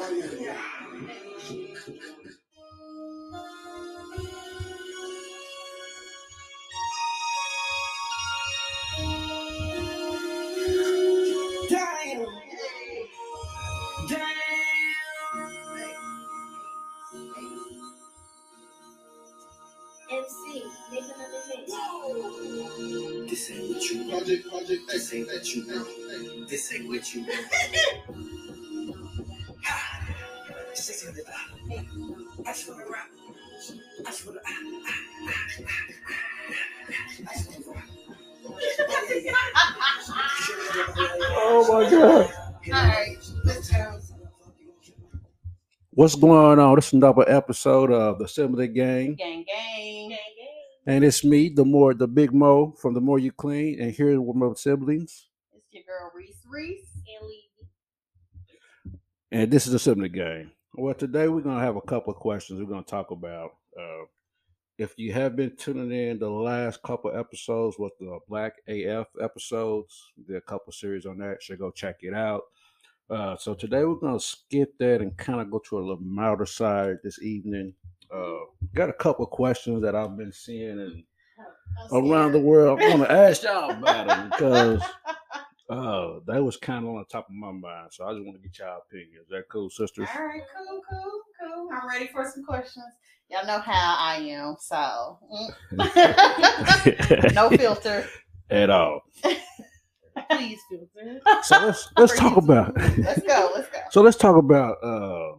Damn. Damn. MC, make another hit. This ain't what you want. Project, project, This ain't what you want. This ain't what you want. Oh my god. What's going on? This is another episode of the Assembly Gang. Gang, gang. And it's me, the more the big Mo from the more you clean, and here with my siblings. It's your girl Reese Reese. And leave. And this is the Assembly Gang. Well, today we're gonna have a couple of questions we're gonna talk about. Uh, if you have been tuning in the last couple episodes with the Black AF episodes, there are a couple series on that, so go check it out. Uh, so today we're gonna skip that and kind of go to a little milder side this evening. Uh, got a couple questions that I've been seeing and around the world. I want to ask y'all about them because uh, that was kind of on the top of my mind. So I just want to get y'all opinion. Is that cool, sisters? All right, cool, cool, cool. I'm ready for some questions. Y'all know how I am, so mm. no filter. At all. Please filter. So let's let's talk about. Let's go, let's go. So let's talk about. uh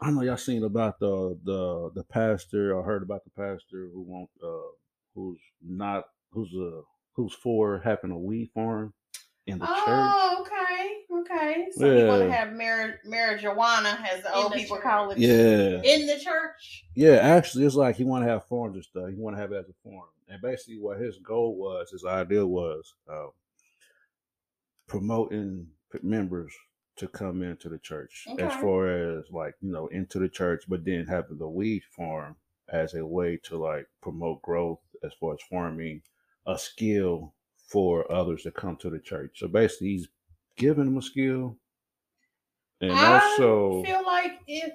I know y'all seen about the the the pastor or heard about the pastor who won't uh who's not who's uh who's for having a weed farm in the church. Oh, okay, okay. So you want to have mar- marijuana, as the In old the people church. call it, Yeah. in the church. Yeah, actually, it's like he want to have farms and stuff. He want to have it as a farm, and basically, what his goal was, his idea was, uh, promoting members to come into the church, as far as like you know into the church, but then having the weed farm as a way to like promote growth as far as farming a skill for others to come to the church. So basically, he's giving them a skill, and also I feel like it.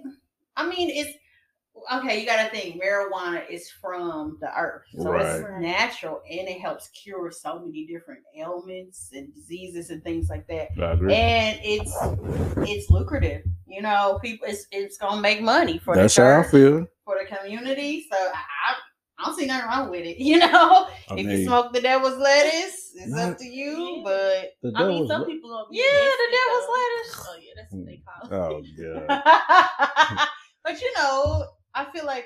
I mean, it's okay. You got to think marijuana is from the earth, so it's natural and it helps cure so many different ailments and diseases and things like that. I agree. And it's it's lucrative. You know, people. It's it's gonna make money for That's the how I church, feel. for the community. So I, I I don't see nothing wrong with it. You know, I if you smoke the devil's lettuce, it's Not- up to you. Yeah. But the I mean, some le- people gonna be yeah, the devil's though. lettuce. Oh yeah, that's what they call it. Oh god. but you know, I feel like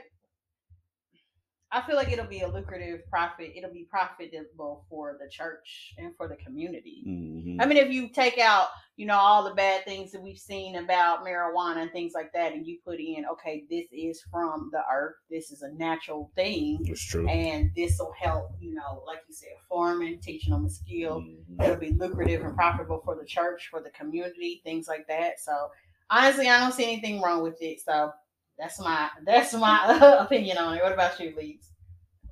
I feel like it'll be a lucrative profit. It'll be profitable for the church and for the community. Mhm. I mean, if you take out, you know, all the bad things that we've seen about marijuana and things like that, and you put in, okay, this is from the earth. This is a natural thing, It's true. and this will help. You know, like you said, farming, teaching them a skill Mhm. it'll be lucrative and profitable for the church, for the community, things like that. So honestly, I don't see anything wrong with it. So that's my that's my opinion on it. What about you, Leeds?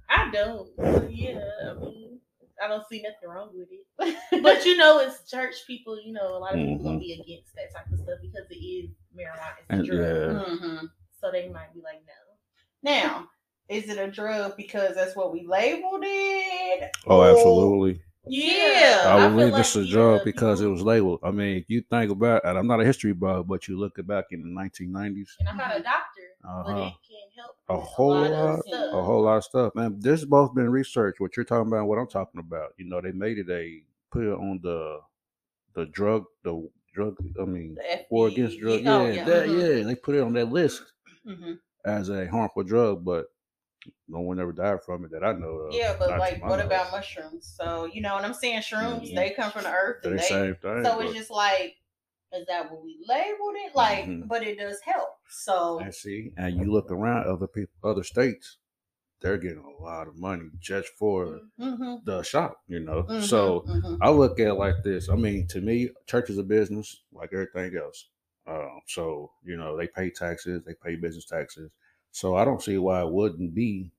I don't. Yeah, I mean, I don't see nothing wrong with it. But you know, it's church people. You know, a lot of people gonna be against that type of stuff because it is marijuana. It's a drug, yeah. hmm so they might be like, no. Now, is it a drug because that's what we labeled it? Oh, Or- absolutely. Yeah. I I would believe this like, is a drug yeah, because it was labeled. I mean, if you think about it, I'm not a history buff, but you look back in the 1990s, And I'm not a doctor, but Uh-huh. it can help. A whole lot, lot- of stuff. a whole lot of stuff. Man, this has both been researched. What you're talking about, what I'm talking about. You know, they made it a put it on the the drug the drug. I mean, war against drug. Oh, Yeah, that, mhm, yeah, they put it on that list mhm. as a harmful drug, but no one ever died from it that I know of. Yeah, but Not like, what about mushrooms? So you know what I'm saying? Shrooms, Mhm. they come from the earth, They're and the they same thing. So but- it's just like, is that what we labeled it? Like, Mhm. but it does help. So I see, and you look around other people, other states, they're getting a lot of money just for hmm the shop, you know. Mhm, So mhm. I look at it like this. I mean, to me, church is a business like everything else. Um, so you know, they pay taxes, they pay business taxes. So I don't see why it wouldn't be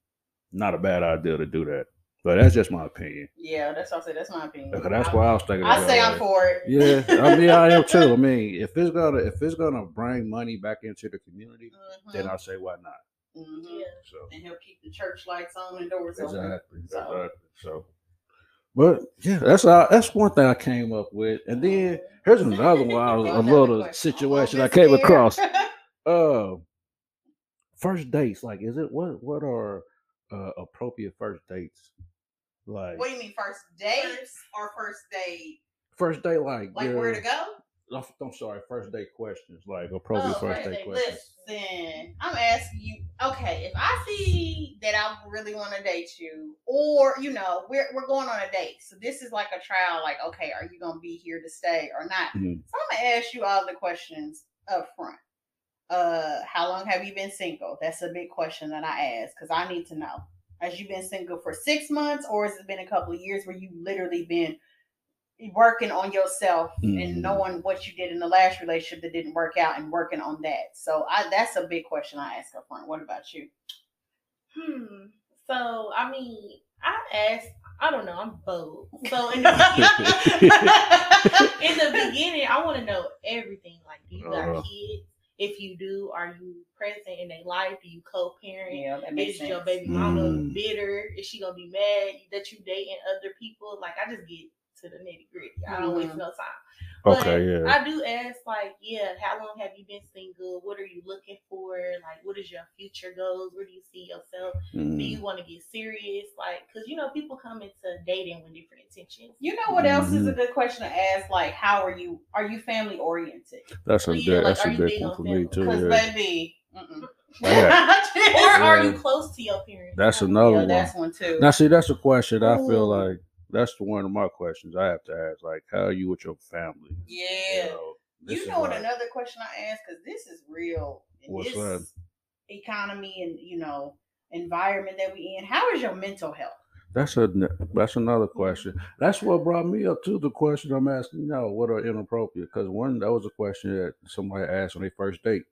not a bad idea to do that But that's just my opinion. Yeah, that's what I said. That's my opinion. Okay, That's why I was thinking. I about say I'm for it. Yeah, I mean, I am too. I mean, if it's gonna if it's gonna bring money back into the community, then I say why not. Mhm. Yeah. So and he'll keep the church lights on and doors open. exactly, So- exactly. So, but yeah, that's all, that's one thing I came up with, and then here's another one. I was- a the little situation I'm came scared. across. Uh, first dates, like, is it what what are uh, appropriate first dates? Like what do you mean, first dates or first date? first date, like Like yeah, where to go? I'm, I'm sorry, first date questions, like appropriate Oh, first first date date questions. Listen, I'm asking you. Okay, if I see that I really want to date you, or you know, we're we're going on a date, so this is like a trial. Like, okay, are you gonna be here to stay or not? Mhm. So I'm gonna ask you all the questions up front. Uh, how long have you been single? That's a big question that I ask because I need to know. Has you been single for six months, or has it been a couple of years where you literally been working on yourself Mhm. and knowing what you did in the last relationship that didn't work out and working on that? So I that's a big question I ask up front. What about you? Hmm. So I mean, I asked. I don't know. I'm bold. So in the beginning, in the beginning, I want to know everything. Like, do you got Uh-huh. kids? If you do, are you present in their life? Do you co-parent? yeah, that makes Is sense. your baby mama Mm. bitter? Is she gonna be mad that you dating other people? Like I just get to the nitty gritty. I don't waste Mhm. no time. But Okay, yeah. I do ask like, yeah, how long have you been single? What are you looking for? Like, what is your future goals? Where do you see yourself? Do Mm. you want to get serious? Like, cause you know people come into dating with different intentions. You know what else is a Mhm. good question to ask? Like, how are you? Are you family oriented? That's a Yeah, big, like, that's a you big big one on for me too. Because Yeah. baby, mm-mm. Or are you close to your parents? That's another yeah, one. that's one too. Now, see, that's a question I feel like that's the one of my questions I have to ask. Like, how are you with your family? yeah. You know, You know what? like- Another question I ask because this is real. What's this that? economy and you know environment that we in. How is your mental health? That's a that's another mm-hmm. question. That's what brought me up to the question I'm asking now. What are inappropriate? Because one that was a question that somebody asked on their first date,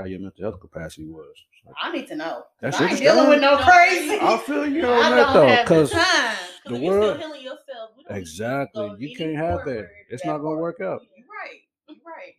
how your mental health capacity was. It's like, I need to know. That's I ain't it. dealing with no No, crazy. I feel you I on that though, have the because The if you're still world- healing yourself, we don't need to exactly go you can't have that. It's that not gonna work out. You're right. You're right.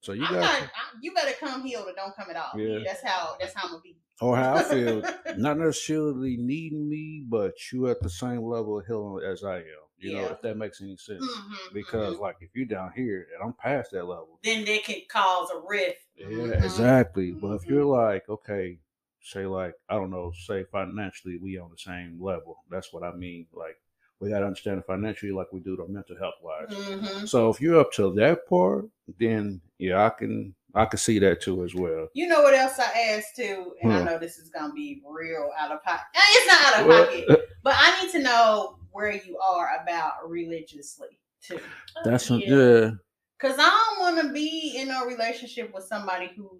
So you got you better come healed or don't come at all. Yeah. That's how. That's how I'm gonna be. or how I feel, not necessarily needing me, but you at the same level of healing as I am. You know, if that makes any sense. Mhm, Because mhm. like if you're down here and I'm past that level, then they can cause a rift. yeah, Mhm. exactly. But if you're like, okay, say like I don't know, say financially we on the same level. That's what I mean. Like we gotta understand it financially like we do the mental health wise. Mhm. So if you're up to that part, then yeah, I can I can see that too as well. You know what else I asked too, and I Hmm. know this is gonna be real out of pocket. It's not out of Well, pocket, but I need to know where you are about religiously too, That's a, yeah. yeah. because I don't want to be in a relationship with somebody who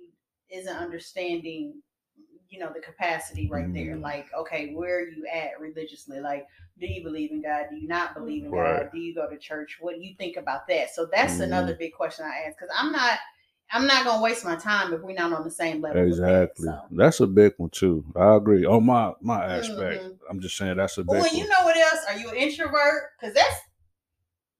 isn't understanding. You know the capacity right there. Mm. Like, okay, where are you at religiously? Like, do you believe in God? Do you not believe in God? Do you go to church? What do you think about that? So that's Mhm. another big question I ask because I'm not. I'm not gonna waste my time if we're not on the same level. with that, Exactly. so. That's a big one too. I agree. On my my aspect. Mhm. I'm just saying that's a big Well, one. you know what else? Are you an introvert? Because that's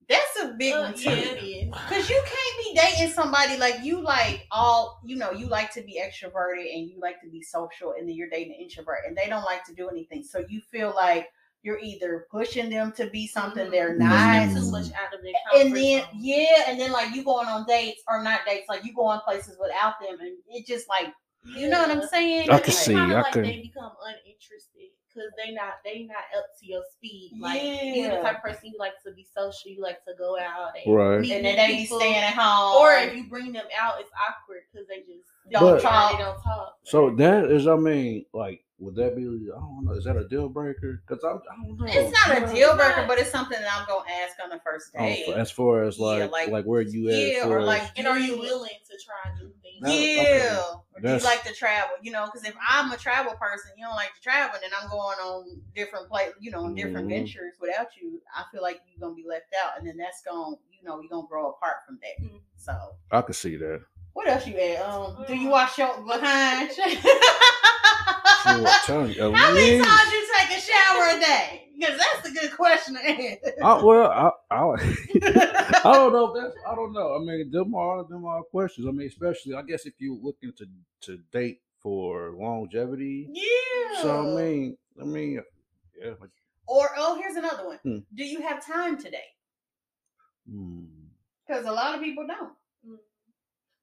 that's a big Uh, one too. yeah. Because you can't be dating somebody like you like all you know you like to be extroverted and you like to be social, and then you're dating an introvert and they don't like to do anything. So you feel like you're either pushing them to be something Mhm. they're Mhm. not. Too much out of their And then zone. yeah, and then like you going on dates or not dates, like you go on places without them, and it just like you know what I'm saying? I can It's see, I like can- they become uninterested because they not they not up to your speed. Like you Yeah. the type of person you like to be social, you like to go out and Right. meet And then they be staying at home, Or if you bring them out, it's awkward because they just Don't don't talk. talk. They don't talk. So that is, I mean, like, would that be? I don't know. Is that a deal breaker? Because I, I don't know. It's not a deal breaker, but it's something that I'm gonna ask on the first Oh, date. as far as Yeah, like, like- like, where you at? yeah, or like- and are you willing to try new things? That- yeah. okay. Or do you like to travel? You know, because if I'm a travel person, you don't like to travel, and I'm going on different place, you know, on different Mhm. ventures without you. I feel like you're gonna be left out, and then that's going, to you know, you're gonna grow apart from that. Mhm. So I could see that. What else you add? Um, do you wash your behind? Sure, tell you, How many times you take a shower a day? Because that's a good question to ask. I, well, I, I, I don't know. If that's, I don't know. I mean, them are them are questions. I mean, especially I guess if you're looking to to date for longevity. yeah. So I mean, I mean, yeah. or oh, here's another one. Hmm. Do you have time today? hmm. Because a lot of people don't.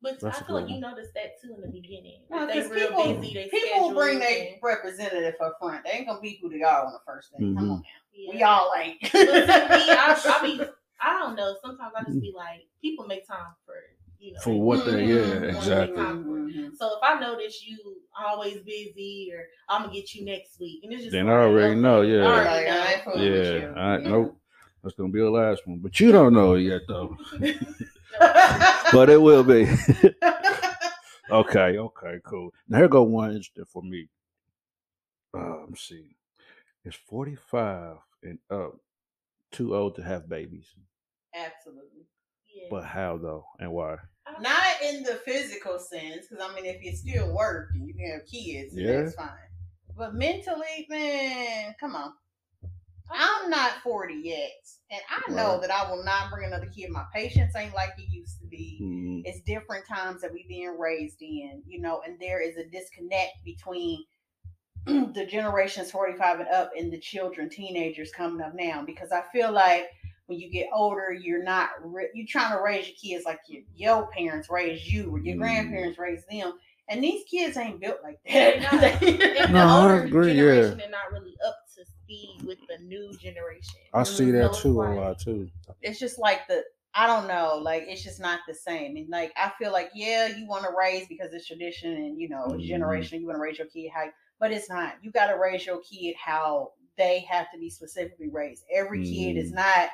But That's I a feel like good you noticed that too in the beginning. No, If they 'cause real people- busy, they People bring their representative up front. They ain't gonna be who they are on the first day. Come Mhm. on now. yeah. We all like. But to me, I, I be, I don't know. Sometimes I just be like, people make time for you know For what they, yeah, exactly. Mhm. So if I notice you always busy, or I'm gonna get you next week, and it's just Then like, I already know, okay, yeah. I Like, already I ain't know. fooling with Yeah, you. I Yeah. nope. That's gonna be the last one, but you don't know yet though. but it will be. okay, okay, cool. Now here go one interesting for me. Uh, let me see. It's 45 and up, too old to have babies. Absolutely. Yeah. But how though, and why? Not in the physical sense, because I mean, if you still work and you can have kids, Yeah. that's fine. But mentally, man, come on. I'm not 40 yet, and I know Right. that I will not bring another kid. My patience ain't like it used to be. Mhm. It's different times that we being raised in, you know, and there is a disconnect between the generations 45 and up and the children, teenagers coming up now. Because I feel like when you get older, you're not re- you're trying to raise your kids like your, your parents raised you or your Mm. grandparents raised them, and these kids ain't built like that. And No, the I older agree, yeah. generation are not really up to speed with the new generation. I see that too a lot too. it's just like the I don't know, like it's just not the same. And like I feel like yeah, you want to raise because it's tradition and you know it's Mhm. generation. You want to raise your kid how, but it's not. You got to raise your kid how they have to be specifically raised. Every kid is Mhm. not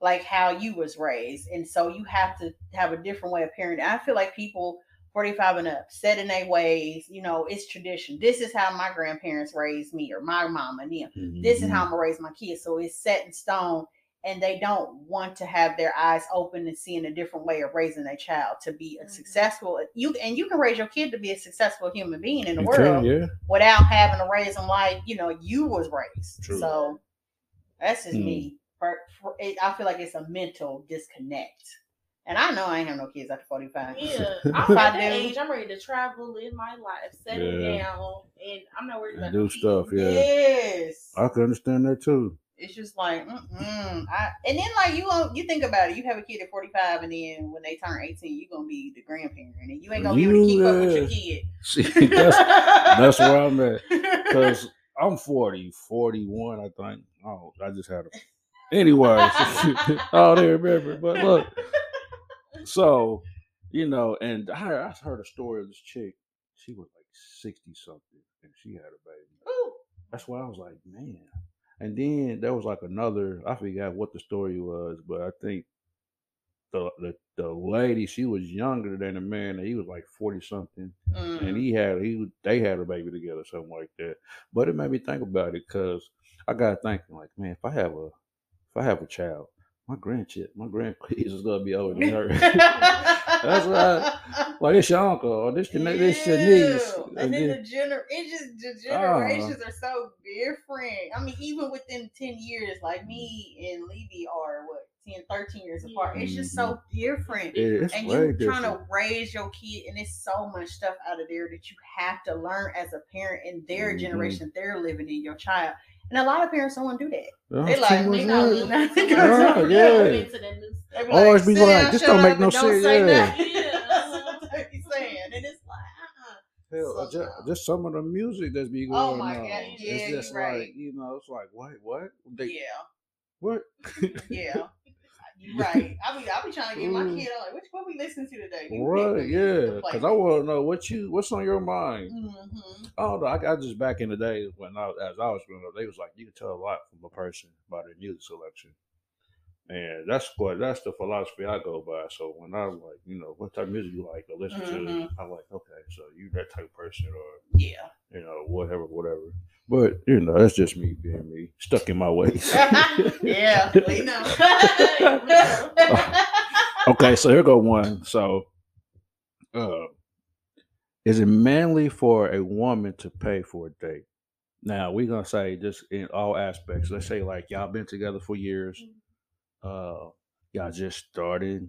like how you was raised, and so you have to have a different way of parenting. I feel like people. 45 and up, set in their ways, you know, it's tradition. This is how my grandparents raised me or my mom and them this is how I'm gonna raise my kids. So it's set in stone, and they don't want to have their eyes open and seeing a different way of raising their child to be a Mhm. successful. You and you can raise your kid to be a successful human being in the You world can, yeah. without having to raise them like you know you was raised. True. So that's just Mm. me. For, for it, I feel like it's a mental disconnect, and I know I ain't have no kids after forty five. Yeah, I'm at that age. I'm ready to travel, live my life, settle Yeah. down, and I'm not worried And about do no stuff, yeah. Yes, I can understand that too. it's just like, mm-mm. I, and then like you, won't- you think about it. You have a kid at forty five, and then when they turn eighteen, you are gonna be the grandparent, and you ain't gonna be able to You, keep up with your uh, kid. See, that's that's where I'm at. Because I'm 40, 41, I think. Oh, I just had a. Anyway, I don't remember. But look, so, you know, and I heard, I heard a story of this chick. She was like 60 something and she had a baby. Ooh. That's why I was like, man. And then there was like another, I forgot what the story was, but I think the the, the lady, she was younger than the man, and he was like 40 something and Mm. he had he they had a baby together, something like that. But it made me think about it because I got thinking like, man, if I have a if I have a child, my grandchild, my grandkids is gonna be older than her. That's right. like this your uncle or this your, this your niece. And then the gener it just the Uh-huh. generations are so different. I mean, even within 10 years, like me and Levy are what 10, 13 years apart. It's just so different. Yeah, and you're different. trying to raise your kid, and it's so much stuff out of there that you have to learn as a parent in their Mhm. generation they're living in your child. And a lot of parents don't want to do that. That's they like, much they not work. living out not Yeah, living yeah. into that new stuff. Be Always be like, this don't make no sense, say yeah. Yeah. That's what they saying, and it's like, uh-uh. Hell, uh, So, just, just some of the music that's be going Oh on. my God, it's yeah, just you right. like you know, it's like wait, what? They, yeah, What? yeah. Right. I be I be trying to get my Mm. kid I'm like, which what we listening to today? You right? Yeah, because I want to know what you what's on your mind. Mhm. I don't know. I, I just back in the day when I as I was growing up, they was like you can tell a lot from a person by their music selection, and that's what that's the philosophy I go by. So when I'm like, you know, what type of music you like to listen to, Mhm. I'm like, okay, so you that type of person, or Yeah. you know, whatever, whatever. But you know, that's just me being me, stuck in my ways. yeah. We know. okay, so here go one. So uh, is it manly for a woman to pay for a date? Now we're gonna say just in all aspects. Let's say like y'all been together for years, uh, y'all just started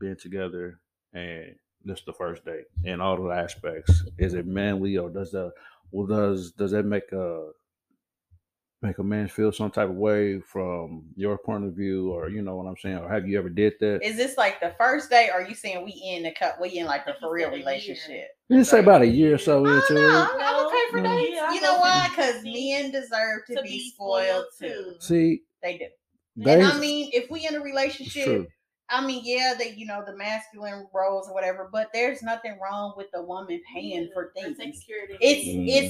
being together, and this is the first date. In all the aspects, is it manly or does that? Well, does does that make a make a man feel some type of way from your point of view, or you know what I'm saying, or have you ever did that? Is this like the first day, or are you saying we in the cut? We in like a for real said a year. relationship? You say about a year or so I into don't it. I'm, I'm okay for No. dates. Yeah, you know why? Because men deserve to, be, spoiled, too. See, They do. They, and I mean, if we in a relationship, true. I mean, yeah, they you know the masculine roles or whatever, but there's nothing wrong with the woman paying for things. taking care of their It's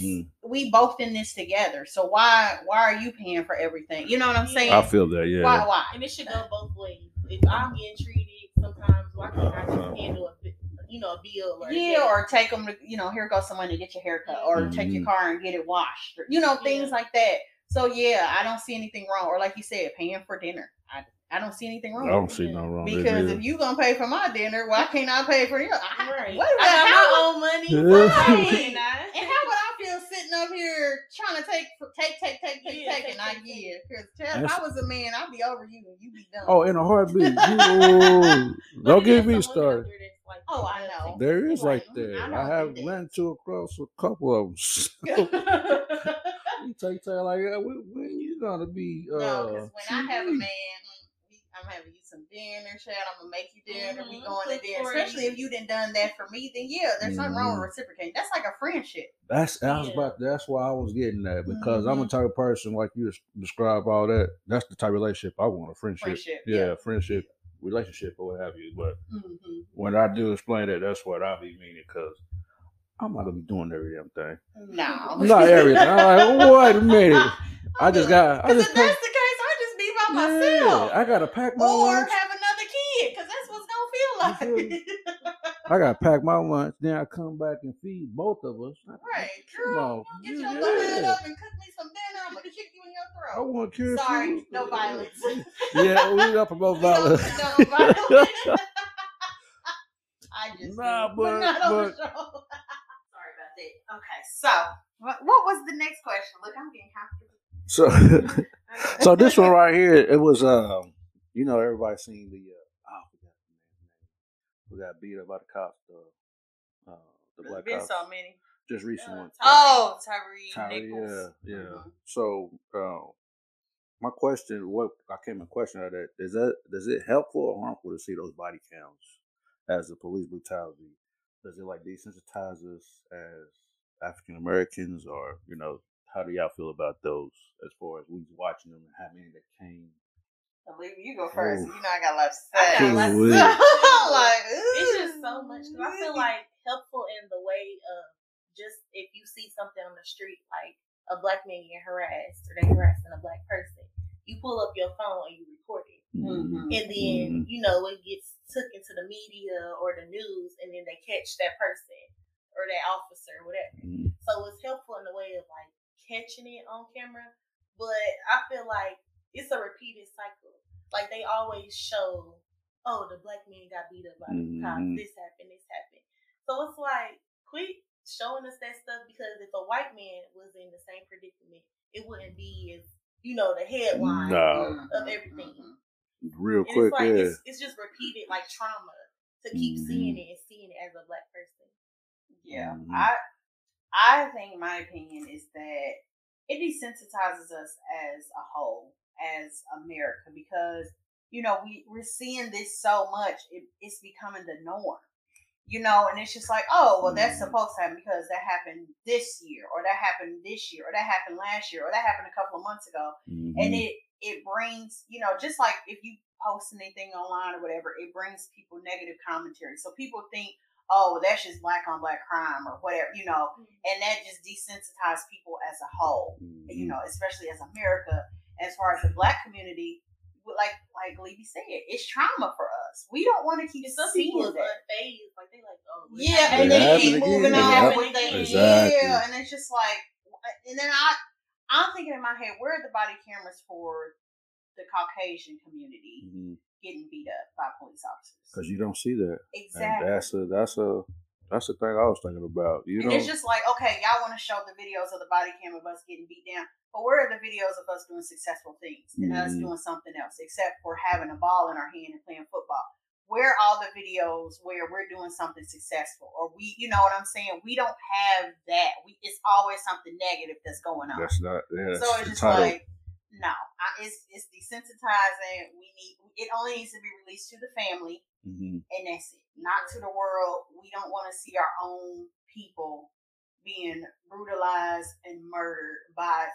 it's we both in this together. So why why are you paying for everything? You know what I'm saying? I feel that, yeah. Why why? and it should go both ways. If I'm getting treated, sometimes why can't I Uh-huh. just handle a bit, you know, a bill or Yeah, date? or take them to you know here goes someone to get your haircut, or take your Mhm. car and get it washed, or, you know things Yeah. like that. So yeah, I don't see anything wrong. Or like you said, paying for dinner. I I don't see anything wrong. I don't see no wrong Because if you gonna pay for my dinner, why can't I pay for yours? I, Right. What I about got my own money. Yeah. Right. And how would I feel sitting up here trying to take, take, take, take, take, Yeah, take, take, and not take, take. give? Because if I was a man, I'd be over you and you'd be done. Oh, in a heartbeat. You, don't it get me some women started. out there like Oh. I know. There is Like, like mm, that. I I, have do that. run to across a couple of them. You take time like that. When, when you gonna be? Uh, no, because when I have a man, I'm having you some dinner, Chad. I'm gonna make you dinner. We Mhm, going to dinner. Especially if you done done that for me, then yeah, there's something wrong with reciprocating. That's like a friendship. That's I was Yeah. about. That's why I was getting that because I'm a type of person like you describe all that. That's the type of relationship I want. A friendship. Friendship, Yeah, yeah. friendship, relationship, or what have you. But Mm-hmm. when I do explain that, that's what I be meaning because I'm not gonna be doing every damn thing. No, Not everything. I'm like, wait a minute. I just got. I Because just. if that's the case, I just be by Yeah, myself. I gotta pack my lunch. or lunch. have another kid, because that's what's gonna feel like. I gotta pack my lunch. Then I come back and feed both of us. right, Come girl. Get your Yeah. little head up and cook me some dinner. I'm gonna kick you in your throat. I want to kill Sorry, food. no violence. yeah, we don't promote violence. condone violence. I just Nah, but- the but- Okay, so what, what was the next question? Look, I'm getting comfortable. So, so this one right here, it was um, you know, everybody seen the uh, oh, I forgot the name. Got beat up by the cops? The uh, the There's black been cops. so many. Just recent Uh, one. Oh, Tyre Tyler, Nichols. yeah, yeah. Mhm. So, uh, my question, what I came in question of that is that does it helpful or harmful to see those body counts as the police brutality? Does it like desensitize us as African Americans, or you know, how do y'all feel about those as far as we watching them and how many that came? Believe you go first. Ooh. You know I got a lot to I say. got a lot to say. like, it's just so much. I feel like helpful in the way of just if you see something on the street, like a black man getting harassed or they harassing a black person, you pull up your phone and you record it. Mhm. And then, Mhm. you know, it gets took into the media or the news and then they catch that person or that officer or whatever. Mhm. So it's helpful in the way of like catching it on camera. But I feel like it's a repeated cycle. Like they always show, oh, the black man got beat up by the cops. Mhm. This happened. This happened. So it's like, quit showing us that stuff because if a white man was in the same predicament, it wouldn't be as you know the headline No. of everything. Real And quick, it's like yeah. it's, it's just repeated like trauma to keep Mhm. seeing it and seeing it as a black person. Yeah, Mhm. I I think my opinion is that it desensitizes us as a whole, as America, because you know we we're seeing this so much, it, it's becoming the norm. You know, and it's just like, oh, well, that's Mhm. supposed to happen because that happened this year, or that happened this year, or that happened last year, or that happened a couple of months ago and Mhm. it it brings you know just like if you post anything online or whatever it brings people negative commentary so people think oh well, that's just black on black crime or whatever you know and that just desensitizes people as a whole you Mhm. know especially as america as far as the black community like like Levy said it's trauma for us we don't want to keep And some seeing people is that unfazed, like they like, oh, yeah, and they keep moving on happened with the. Exactly. yeah, and it's just like, and then I, I'm thinking in my head, where are the body cameras for the Caucasian community Mhm. getting beat up by police officers? Cause you don't see that, and Exactly. that's a that's a That's the thing I was thinking about. You know, it's just like, okay, y'all want to show the videos of the body cam of us getting beat down, but where are the videos of us doing successful things and us Mhm. doing something else, except for having a ball in our hand and playing football? Where all the videos where we're doing something successful, or we, you know what I'm saying? We don't have that. We, it's always something negative that's going on. that's not. Yeah, so it's just title. like, no, I, it's it's desensitizing. We need it only needs to be released to the family Mhm. and that's it. Not to the world. We don't want to see our own people being brutalized and murdered by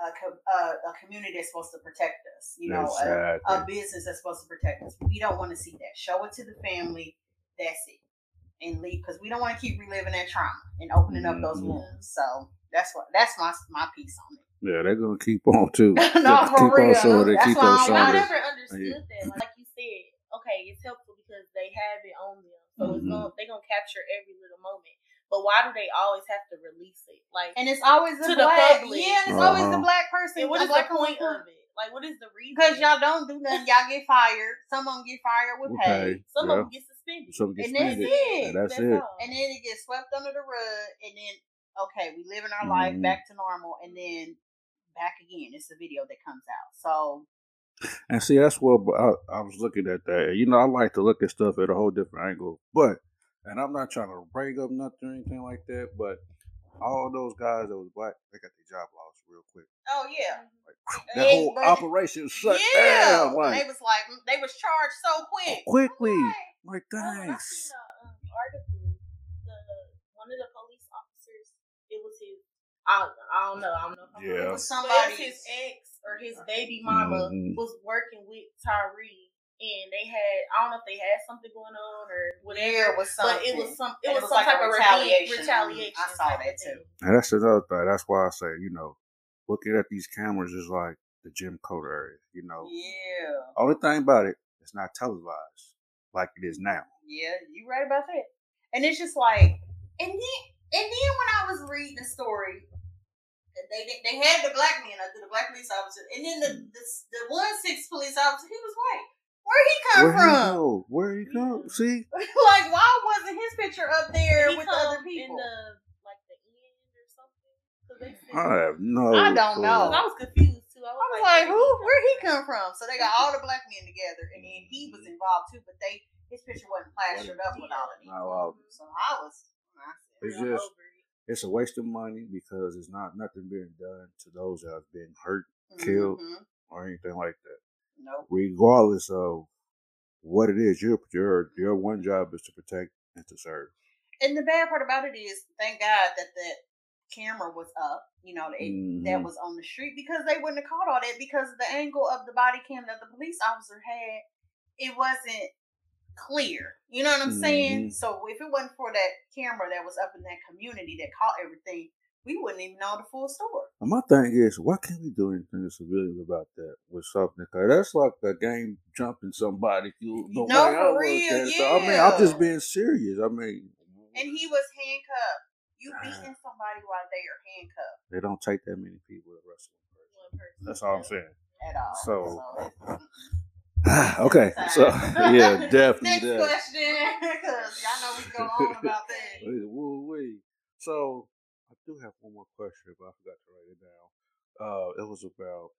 a, a, a community that's supposed to protect us. You know, a, exactly. a business that's supposed to protect us. We don't want to see that. Show it to the family. That's it, and leave because we don't want to keep reliving that trauma and opening up those Mhm. wounds. So that's what that's my my piece on it. yeah, they're gonna keep on too. No, Just for keep real, no, They that's keep why on I never understood that. Like, you said, okay, it's helpful because they have it on them, so it's Mhm. gonna they're gonna capture every little moment. But why do they always have to release it? Like, And it's always the To the public. Yeah, and it's always the Uh-huh. black person. and what the is the black point person. of it? Like, what is the reason? Because y'all don't do nothing, y'all get fired. Some of them get fired with pay, Okay. some yeah. of them get suspended. Some get and that's suspended. it. And that's it. all. And then it gets swept under the rug, and then okay, we live in our life Mhm. back to normal, and then back again. It's a video that comes out. So And see, that's what I, I was looking at that. You know, I like to look at stuff at a whole different angle. But, and I'm not trying to bring up nothing or anything like that, but all those guys that was black, they got their job lost real quick. oh yeah, That Hey, whole but- operation shut yeah. down. Like, they was like they was charged so quick. quickly. Right. Like, Oh, I thanks. seen a um, article. The one of the police officers, it was his. I, I don't know. I don't know. If I'm Yeah. It was But somebody. his ex or his baby mama Mhm. was working with Tyre, and they had I don't know if they had something going on or whatever. There was something. But it was some. It And was, some like type of retaliation. retaliation. Retaliation. I saw that too. And that's another thing. That's why I say, you know, looking at these cameras is like the Jim Crow era. You know, Yeah. only thing about it, it's not televised like it is now. Yeah, you right about that. And it's just like, and then and then when I was reading the story, they they, they had the black man, uh, the black police officer, and then the the, the one six police officer, he was white. Where he come Where he from? go? Where he go? See, like, why wasn't his picture up there He with the come other people? in the like the end or something. 'Cause they said- I have no. I don't clue. know. 'Cause I was confused too. I was, I was like, like, who? Where he come come from? So they got all the black men together, and then he was involved too, but they his picture wasn't plastered up with all of them. Not all. So I was. I said, It's just- Over. It's a waste of money because it's not nothing being done to those that have been hurt Killed. mhm. or anything like that. Nope. Regardless of what it is, your your your one job is to protect and to serve. And the bad part about it is, thank God that that camera was up. You know, it, that was on the street because they wouldn't have caught all that because the angle of the body cam that the police officer had, it wasn't clear. You know what I'm saying? Mhm. So if it wasn't for that camera that was up in that community that caught everything, we wouldn't even know the full story. And my thing is, why can't we do anything to civilians about that with something? Cause that's like a game jumping somebody. You, the No, way I for real, at it. So, I mean, I'm just being serious. I mean, And he was handcuffed. You beating somebody while they are handcuffed they don't take that many people to wrestle. That's all I'm saying. at all. So- So, okay, so yeah, Next definitely. question, because y'all know we go on about that. Wait, woo wee. So do have one more question, but I forgot to write it down. Uh, it was about.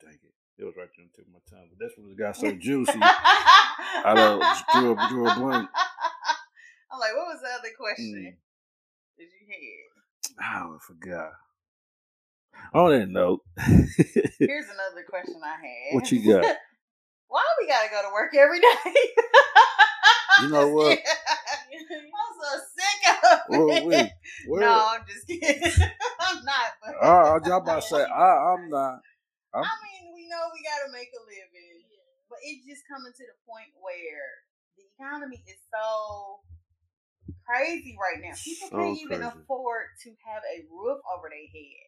Dang it! It was right there on the tip of my tongue, but this one got so juicy. I don't drew a, drew a blank. I'm like, what was the other question Mm. that you had? Oh, I forgot. On that note, Here's another question I had. What you got? Why we gotta go to work every day? You know what? I'm so sick of it. wait? No, I'm just kidding. I'm not. But Uh, I was about to say I, I'm not. I mean, we know we gotta make a living, but it's just coming to the point where the economy is so crazy right now. People So can't even crazy. afford to have a roof over their head.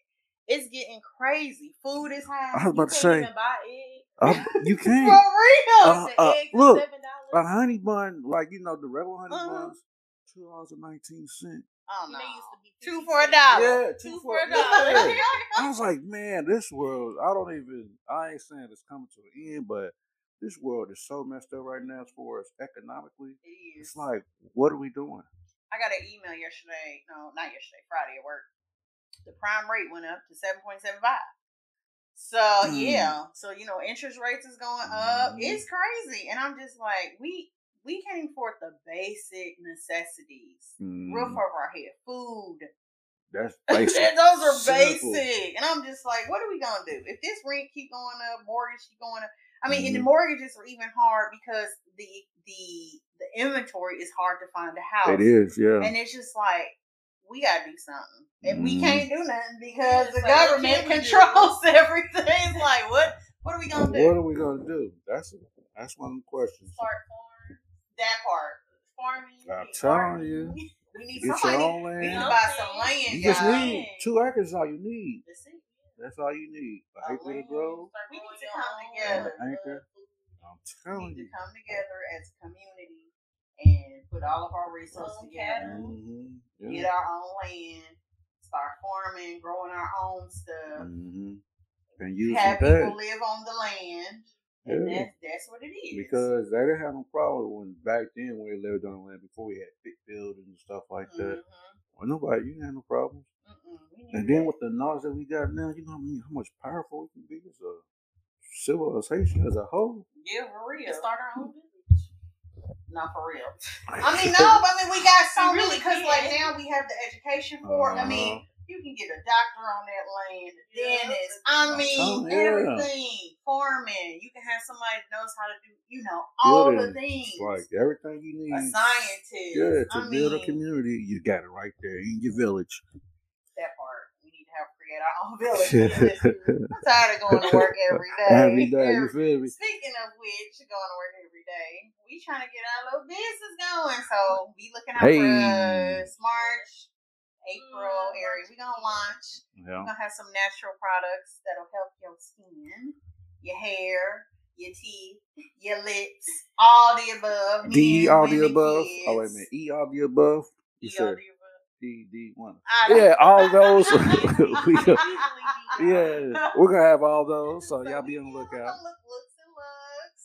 It's getting crazy. Food is high. I was about to Can't say, even buy eggs. I, you can't. real. Uh, uh, look, seven A dollars. honey bun, like you know, the regular honey Uh-huh. buns, two dollars and nineteen cent. oh You no. know, it used to be Two for a dollar. Yeah, Two for a yeah. dollar. I was like, man, this world. I don't even. I ain't saying it's coming to an end, but this world is so messed up right now as far as economically. It is. It's like, what are we doing? I got an email yesterday. No, not yesterday. Friday at work. The prime rate went up to seven point seven five. So Mm. yeah, so you know, interest rates is going up. Mm. It's crazy, and I'm just like, we we can't afford the basic necessities. Mm, Roof over our head, food. that's basic. Those are Simple. basic, and I'm just like, what are we gonna do if this rent keep going up, mortgage keep going up? I mean, and the Mhm. mortgages are even hard because the the the inventory is hard to find a house. It is, yeah. And it's just like we gotta do something, and we Mhm. can't do nothing because It's the like, government can we do? controls everything. It's like what? What are we gonna do? what are we gonna do? That's that's one of the questions. Start farm. That part. Farming. I'm telling you. We need Get your somebody. own We need to buy some land, You just guys. need two acres. Is all you need. That's it. That's all you need. A An acre to grow. We need to come together. food. Anchor. I'm We telling need to you. come together as a community and put all of our resources together. Mm-hmm. Get our own land, start farming, growing our own stuff. Mm-hmm. And using have people that. live on the land. And Yeah. that's, that's what it is. Because they didn't have no problem when back then when they lived on the land before we had big buildings and stuff like that. Mhm. Well, nobody, you didn't have no problems. Mm-mm. And then that. with the knowledge that we got now, you know what I mean, how much powerful we can be as a civilization as a whole. yeah, for real. start our own village. Not for real. I mean, no, but I mean, we got so We many really because, like, now we have the education for it. I mean, Uh-huh. you can get a doctor on that land, a dentist. I mean, Oh, yeah. everything. Farming. You can have somebody that knows how to do, you know, all the things. Like everything you need. a scientist. Yeah, to I build a community, you got it right there in your village. That part. We need to have create our own village. I'm tired of going to work every day. Every day, you feel me? Speaking of which, going to work every day, we trying to get our little business going. So be looking out Hey. for us. March, April Mm, area. We're gonna launch. Yeah. We're gonna have some natural products that'll help your skin, your hair, your teeth, your lips, all the above. D men, all the above. kids. Oh wait a minute. E all the above. You E all said the above. D D one. Yeah, all those. we, yeah, we're gonna have all those. So y'all be on the lookout. gonna Look, looks and looks.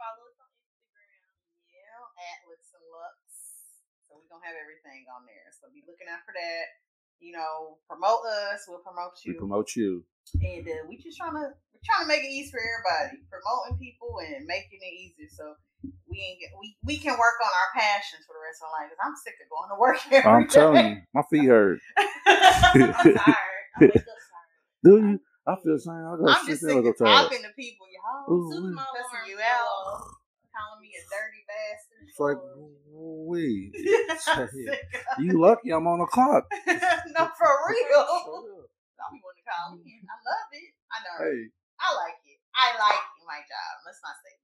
Follow us on Instagram. Yeah, at Looks and Looks. So we're gonna have everything on there. So be looking out for that. You know, promote us. We'll promote you. We promote you. and uh, we just trying to we're trying to make it easy for everybody. Promoting people and making it easier so we ain't get, we we can work on our passions for the rest of our life. Cause I'm sick of going to work every I'm telling you, my feet hurt. I'm tired. I wake. Do you? I feel the same. I go I'm sleep just sick of talking to people, y'all. Ooh, Soon as Cussing you out. Calling me a dirty bastard. It's like, or- we. I'm sick of- You lucky I'm on the clock. no, for real. Hey, Don't be want to call me. I love it. I know. Hey, I like it. I like my job. Let's not say love. So.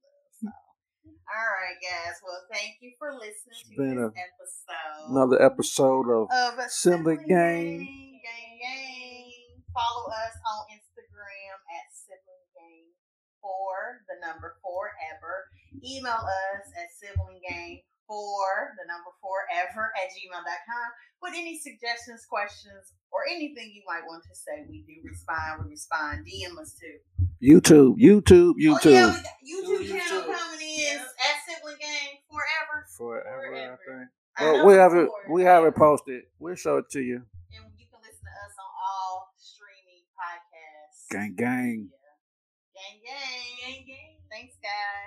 All right, guys. Well, thank you for listening It's to been this a- episode another episode of of Assembly Sibling Gang. Gang, gang. Follow us on Instagram at Sibling Gang for the number forever. Email us at Sibling Gang for the number forever at gmail.com with any suggestions, questions, or anything you might want to say. We do respond. We respond. DM us too. YouTube, YouTube, YouTube. Oh, yeah, YouTube. we got YouTube channel YouTube. coming in Yeah. at Sibling Gang forever. Forever, I think. Well, know we have it. We have it posted. We'll show it to you. And you can listen to us on all streaming podcasts. Gang, gang. Yeah. Gang, gang. Gang, gang. Thanks, guys.